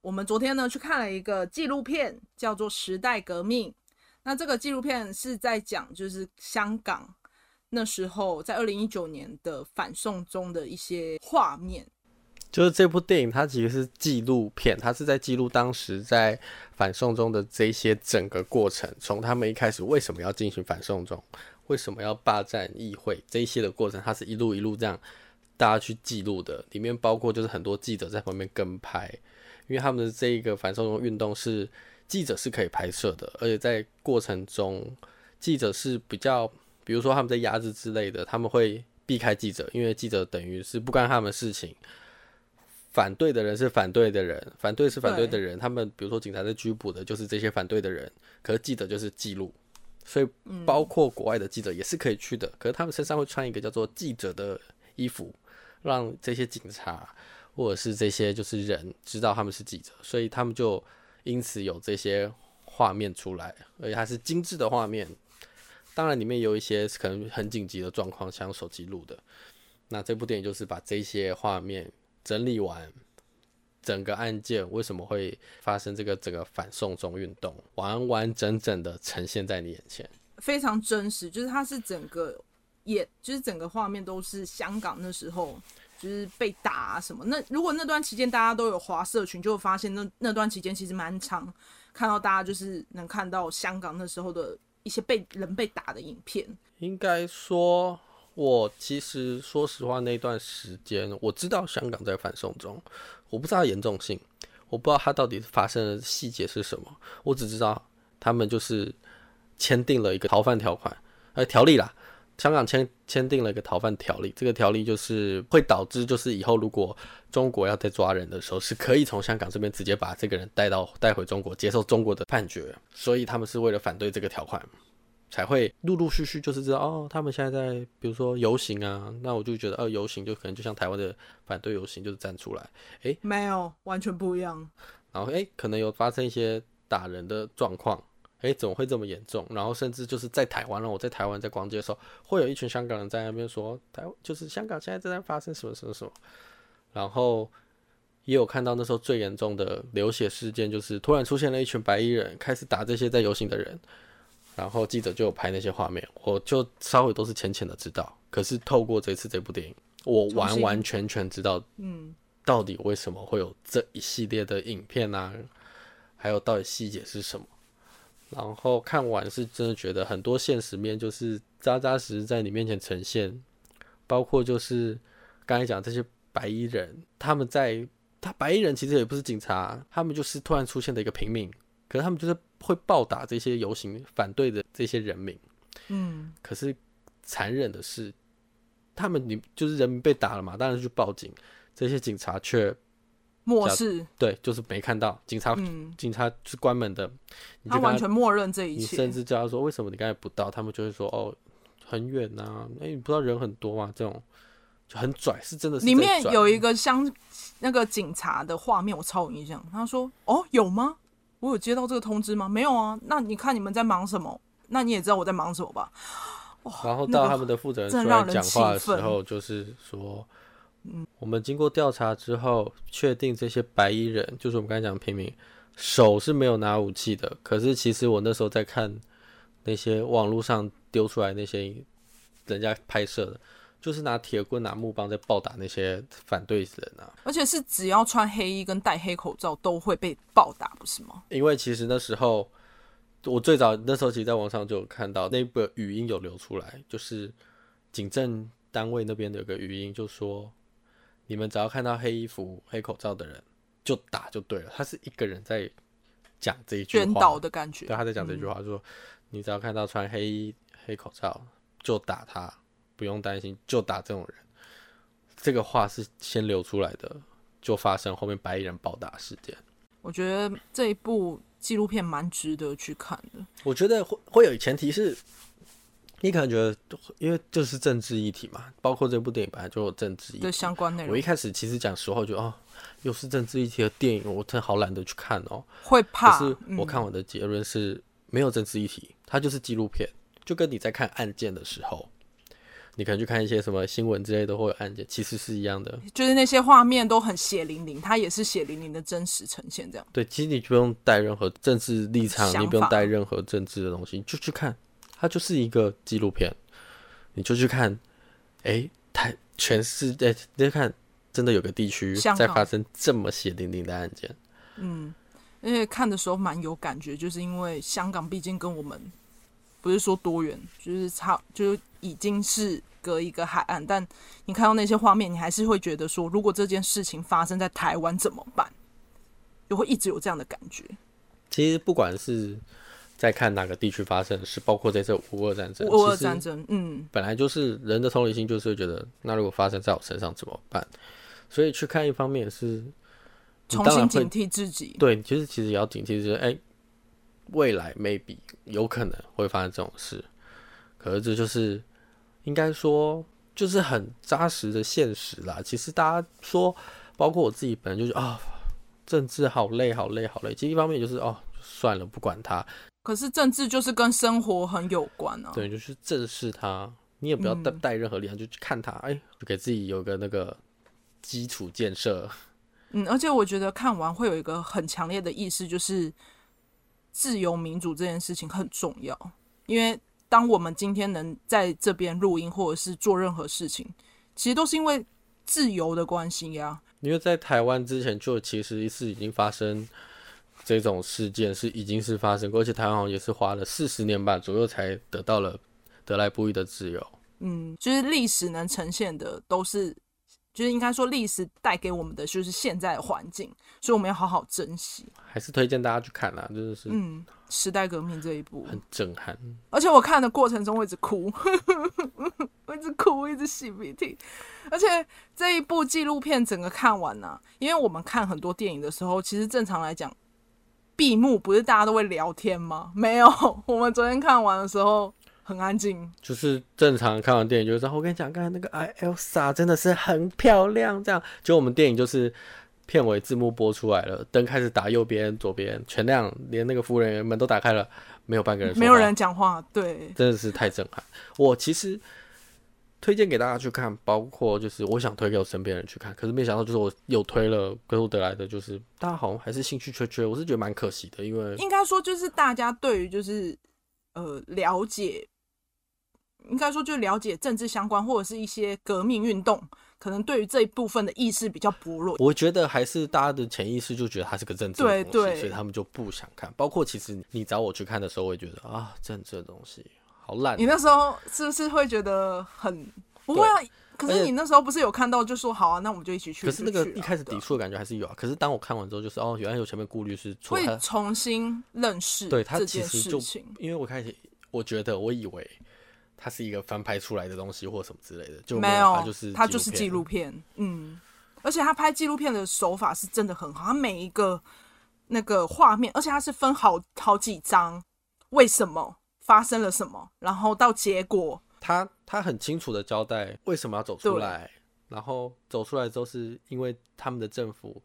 我们昨天呢去看了一个纪录片，叫做《时代革命》。那这个纪录片是在讲，就是香港那时候在二零一九年的反送中的一些画面。就是这部电影，它其实是纪录片，它是在记录当时在反送中的这些整个过程，从他们一开始为什么要进行反送中，为什么要霸占议会这一些的过程，它是一路一路这样大家去记录的。里面包括就是很多记者在旁边跟拍，因为他们的这一个反送中运动是记者是可以拍摄的，而且在过程中记者是比较，比如说他们在压制之类的，他们会避开记者，因为记者等于是不关他们事情。反对的人是反对的人，反对是反对的人。他们比如说警察在拘捕的，就是这些反对的人。可是记者就是记录，所以包括国外的记者也是可以去的。可是他们身上会穿一个叫做记者的衣服，让这些警察或者是这些就是人知道他们是记者，所以他们就因此有这些画面出来，而且还是精致的画面。当然里面有一些可能很紧急的状况，像手机录的。那这部电影就是把这些画面。整理完整个案件，为什么会发生这个整个反送中运动，完完整整的呈现在你眼前，非常真实。就是它是整个也，就是整个画面都是香港那时候就是被打啊什么。那如果那段期间大家都有滑社群，就会发现那那段期间其实蛮长，看到大家就是能看到香港那时候的一些被人被打的影片。应该说。我其实说实话，那段时间我知道香港在反送中，我不知道严重性，我不知道它到底发生的细节是什么，我只知道他们就是签订了一个逃犯条款，呃，条例啦，香港签签订了一个逃犯条例，这个条例就是会导致就是以后如果中国要再抓人的时候，是可以从香港这边直接把这个人带到带回中国接受中国的判决，所以他们是为了反对这个条款。才会陆陆续续就是知道哦，他们现在在比如说游行啊，那我就觉得哦，游行就可能就像台湾的反对游行，就是站出来，诶，没有，完全不一样。然后诶，可能有发生一些打人的状况，诶，怎么会这么严重？然后甚至就是在台湾了，我在台湾在逛街的时候，会有一群香港人在那边说，台就是香港现在正在发生什么什么什么。然后也有看到那时候最严重的流血事件，就是突然出现了一群白衣人开始打这些在游行的人。然后记者就有拍那些画面，我就稍微都是浅浅的知道。可是透过这次这部电影，我完完全全知道，嗯，到底为什么会有这一系列的影片啊，还有到底细节是什么。然后看完是真的觉得很多现实面就是扎扎实实在你面前呈现，包括就是刚才讲这些白衣人，他们在他白衣人其实也不是警察，他们就是突然出现的一个平民。可是他们就是会暴打这些游行反对的这些人民，嗯，可是残忍的是，他们你就是人民被打了嘛，当然去报警，这些警察却漠视，对，就是没看到警察，嗯、警察是关门的，他，他完全默认这一切，你甚至叫他说为什么你刚才不到，他们就会说哦很远呐、啊，哎、欸、你不知道人很多吗？这种就很拽，是真的是。里面有一个像那个警察的画面，我超有印象，他说哦有吗？我有接到这个通知吗？没有啊。那你看你们在忙什么？那你也知道我在忙什么吧？然后到他们的负责人出来讲话的时候，就是说，嗯，我们经过调查之后，确定这些白衣人就是我们刚才讲的平民，手是没有拿武器的。可是其实我那时候在看那些网络上丢出来那些人家拍摄的。就是拿铁棍、拿木棒在暴打那些反对人啊，而且是只要穿黑衣跟戴黑口罩都会被暴打，不是吗？因为其实那时候我最早那时候其实在网上就有看到那个语音有流出来，就是警政单位那边的有个语音，就说你们只要看到黑衣服、黑口罩的人就打就对了。他是一个人在讲这一句话，的感觉。对，他在讲这句话，嗯、说你只要看到穿黑衣、黑口罩就打他。不用担心，就打这种人。这个话是先流出来的，就发生后面白衣人暴打事件。我觉得这一部纪录片蛮值得去看的。我觉得会会有前提是，你可能觉得，因为就是政治议题嘛，包括这部电影本来就有政治议题的相关内容。我一开始其实讲实话，就哦，又是政治议题的电影，我真的好懒得去看哦，会怕。可是我看我的结论是没有政治议题，它就是纪录片，就跟你在看案件的时候。你可能去看一些什么新闻之类的，或者案件，其实是一样的，就是那些画面都很血淋淋，它也是血淋淋的真实呈现这样。对，其实你不用带任何政治立场，你不用带任何政治的东西，就去看，它就是一个纪录片，你就去看，哎、欸，台全世界，你就看，真的有个地区在发生这么血淋淋的案件。嗯，而且看的时候蛮有感觉，就是因为香港毕竟跟我们不是说多远，就是差，就已经是隔一个海岸。但你看到那些画面，你还是会觉得说，如果这件事情发生在台湾怎么办？就会一直有这样的感觉。其实不管是在看哪个地区发生的事，包括这次乌俄战争，乌俄战争，嗯，本来就是人的同理心，就是会觉得，那如果发生在我身上怎么办？所以去看一方面是。重新警惕自己，对，其实其实也要警惕，就是哎，未来 maybe 有可能会发生这种事，可是这就是应该说就是很扎实的现实啦。其实大家说，包括我自己本人就是啊、哦，政治好累好累好累。其实一方面就是哦，算了，不管它。可是政治就是跟生活很有关啊。对，就是正视它，你也不要带带任何力量，就去看它，哎，就给自己有个那个基础建设。嗯，而且我觉得看完会有一个很强烈的意识，就是自由民主这件事情很重要。因为当我们今天能在这边录音或者是做任何事情，其实都是因为自由的关系呀。因为在台湾之前就其实一次已经发生这种事件，是已经是发生过，而且台湾好像也是花了四十年吧左右才得到了得来不易的自由。嗯，就是历史能呈现的都是。就是应该说，历史带给我们的就是现在的环境，所以我们要好好珍惜。还是推荐大家去看啦，真的是嗯，时代革命这一部很震撼，而且我看的过程中我一直哭，我一直哭，我一直洗鼻涕。而且这一部纪录片整个看完呢、啊，因为我们看很多电影的时候，其实正常来讲，闭幕不是大家都会聊天吗？没有，我们昨天看完的时候。很安静，就是正常看完电影就是说，我跟你讲，刚才那个艾 Elsa 真的是很漂亮。这样，就我们电影就是片尾字幕播出来了，灯开始打，右边、左边全亮，连那个服务人员门都打开了，没有半个人没有人讲话，对，真的是太震撼。我其实推荐给大家去看，包括就是我想推给我身边人去看，可是没想到就是我又推了，最后得来的就是大家好像还是兴趣缺缺，我是觉得蛮可惜的，因为应该说就是大家对于就是呃了解。应该说，就了解政治相关或者是一些革命运动，可能对于这一部分的意识比较薄弱。我觉得还是大家的潜意识就觉得它是个政治的东西，所以他们就不想看。包括其实你找我去看的时候，我也觉得啊，政治的东西好烂。你那时候是不是会觉得很不会啊？可是你那时候不是有看到就说好啊，那我们就一起去。可是那个一开始抵触的感觉还是有啊。可是当我看完之后，就是哦，原来有前面顾虑是会重新认识对他其实就因为我开始我觉得我以为。它是一个翻拍出来的东西，或什么之类的，就没有，它就是它就是纪录片，嗯，而且他拍纪录片的手法是真的很好，他每一个那个画面，而且它是分好好几张，为什么发生了什么，然后到结果，他他很清楚的交代为什么要走出来，然后走出来之后是因为他们的政府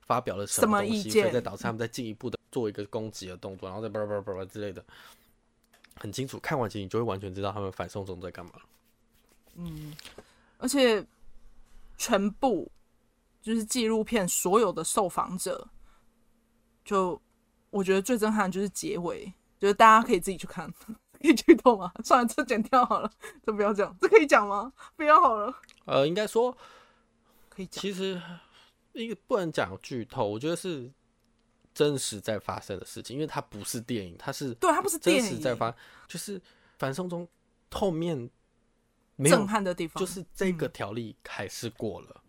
发表了什么东西，所以在导致他们在进一步的做一个攻击的动作，然后再叭叭叭叭之类的。很清楚，看完其实你就会完全知道他们反送中在干嘛。嗯，而且全部就是纪录片所有的受访者，就我觉得最震撼的就是结尾，就是大家可以自己去看，可以剧透吗？算了，这剪掉好了，这不要讲，这可以讲吗？不要好了。呃，应该说可以讲。其实一个不能讲剧透，我觉得是。真实在发生的事情，因为它不是电影，它是对，它不是电影，真实在发，就是反送中后面没有震撼的地方，就是这个条例还是过了，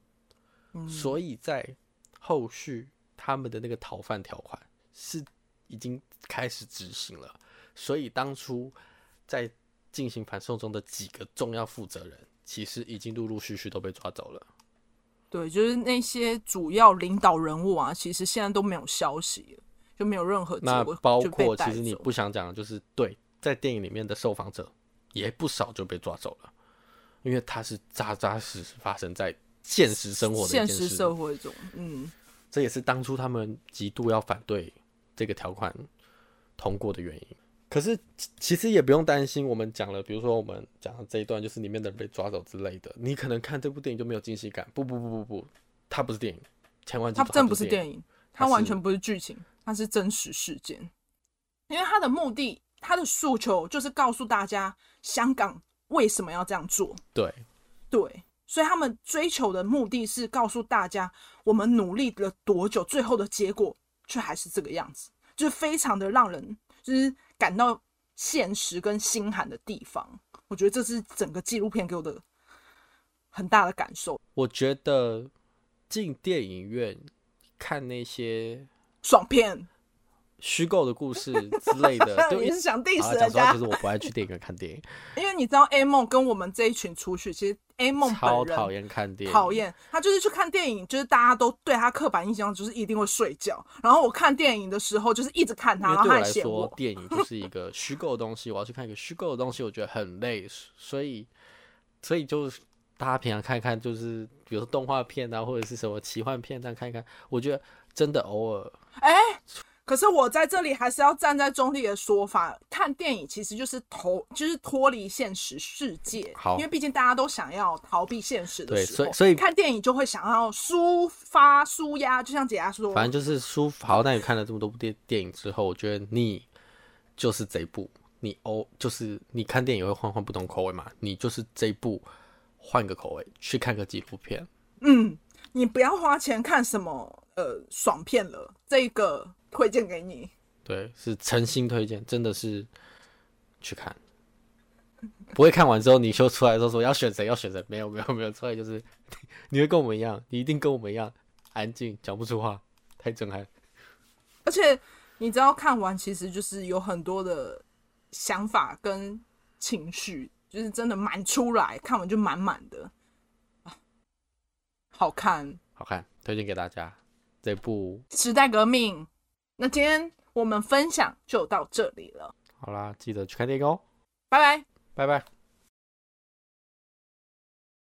嗯，所以在后续他们的那个逃犯条款是已经开始执行了，所以当初在进行反送中的几个重要负责人，其实已经陆陆续续都被抓走了。对，就是那些主要领导人物啊，其实现在都没有消息了，就没有任何那包括其实你不想讲的就是，对，在电影里面的受访者也不少就被抓走了，因为他是扎扎实实发生在现实生活的现实社会中，嗯，这也是当初他们极度要反对这个条款通过的原因。可是其实也不用担心，我们讲了，比如说我们讲的这一段，就是里面的人被抓走之类的，你可能看这部电影就没有惊喜感。不不不不不，它不是电影，千万，它真不是电影，它完全不是剧情，它是真实事件。因为它的目的，它的诉求就是告诉大家香港为什么要这样做。对对，所以他们追求的目的是告诉大家，我们努力了多久，最后的结果却还是这个样子，就是非常的让人就是。感到现实跟心寒的地方，我觉得这是整个纪录片给我的很大的感受。我觉得进电影院看那些爽片。虚构的故事之类的，你是想 diss 人家？就是我不爱去电影院看电影，因为你知道 A 梦跟我们这一群出去，其实 A 梦超讨厌看电影，讨厌他就是去看电影，就是大家都对他刻板印象就是一定会睡觉。然后我看电影的时候，就是一直看他。对我来说，电影就是一个虚构的东西，我要去看一个虚构的东西，我觉得很累，所以所以就大家平常看一看，就是比如说动画片啊，或者是什么奇幻片，这样看一看，我觉得真的偶尔哎。欸可是我在这里还是要站在中立的说法，看电影其实就是投，就是脱离现实世界。好，因为毕竟大家都想要逃避现实的时候，对，所以所以看电影就会想要抒发、舒压，就像解压说，反正就是舒服。好，那你看了这么多部电电影之后，我觉得你就是这一部，你哦，就是你看电影会换换不同口味嘛，你就是这一部换个口味去看个纪录片。嗯，你不要花钱看什么呃爽片了，这个。推荐给你，对，是诚心推荐，真的是去看，不会看完之后你就出来的时候说要选谁要选谁，没有没有没有，出来就是 你会跟我们一样，你一定跟我们一样安静，讲不出话，太震撼。而且你知道看完其实就是有很多的想法跟情绪，就是真的满出来，看完就满满的，好看，好看，推荐给大家。这部《时代革命》。那今天我们分享就到这里了。好啦，记得去看电影哦。拜拜，拜拜。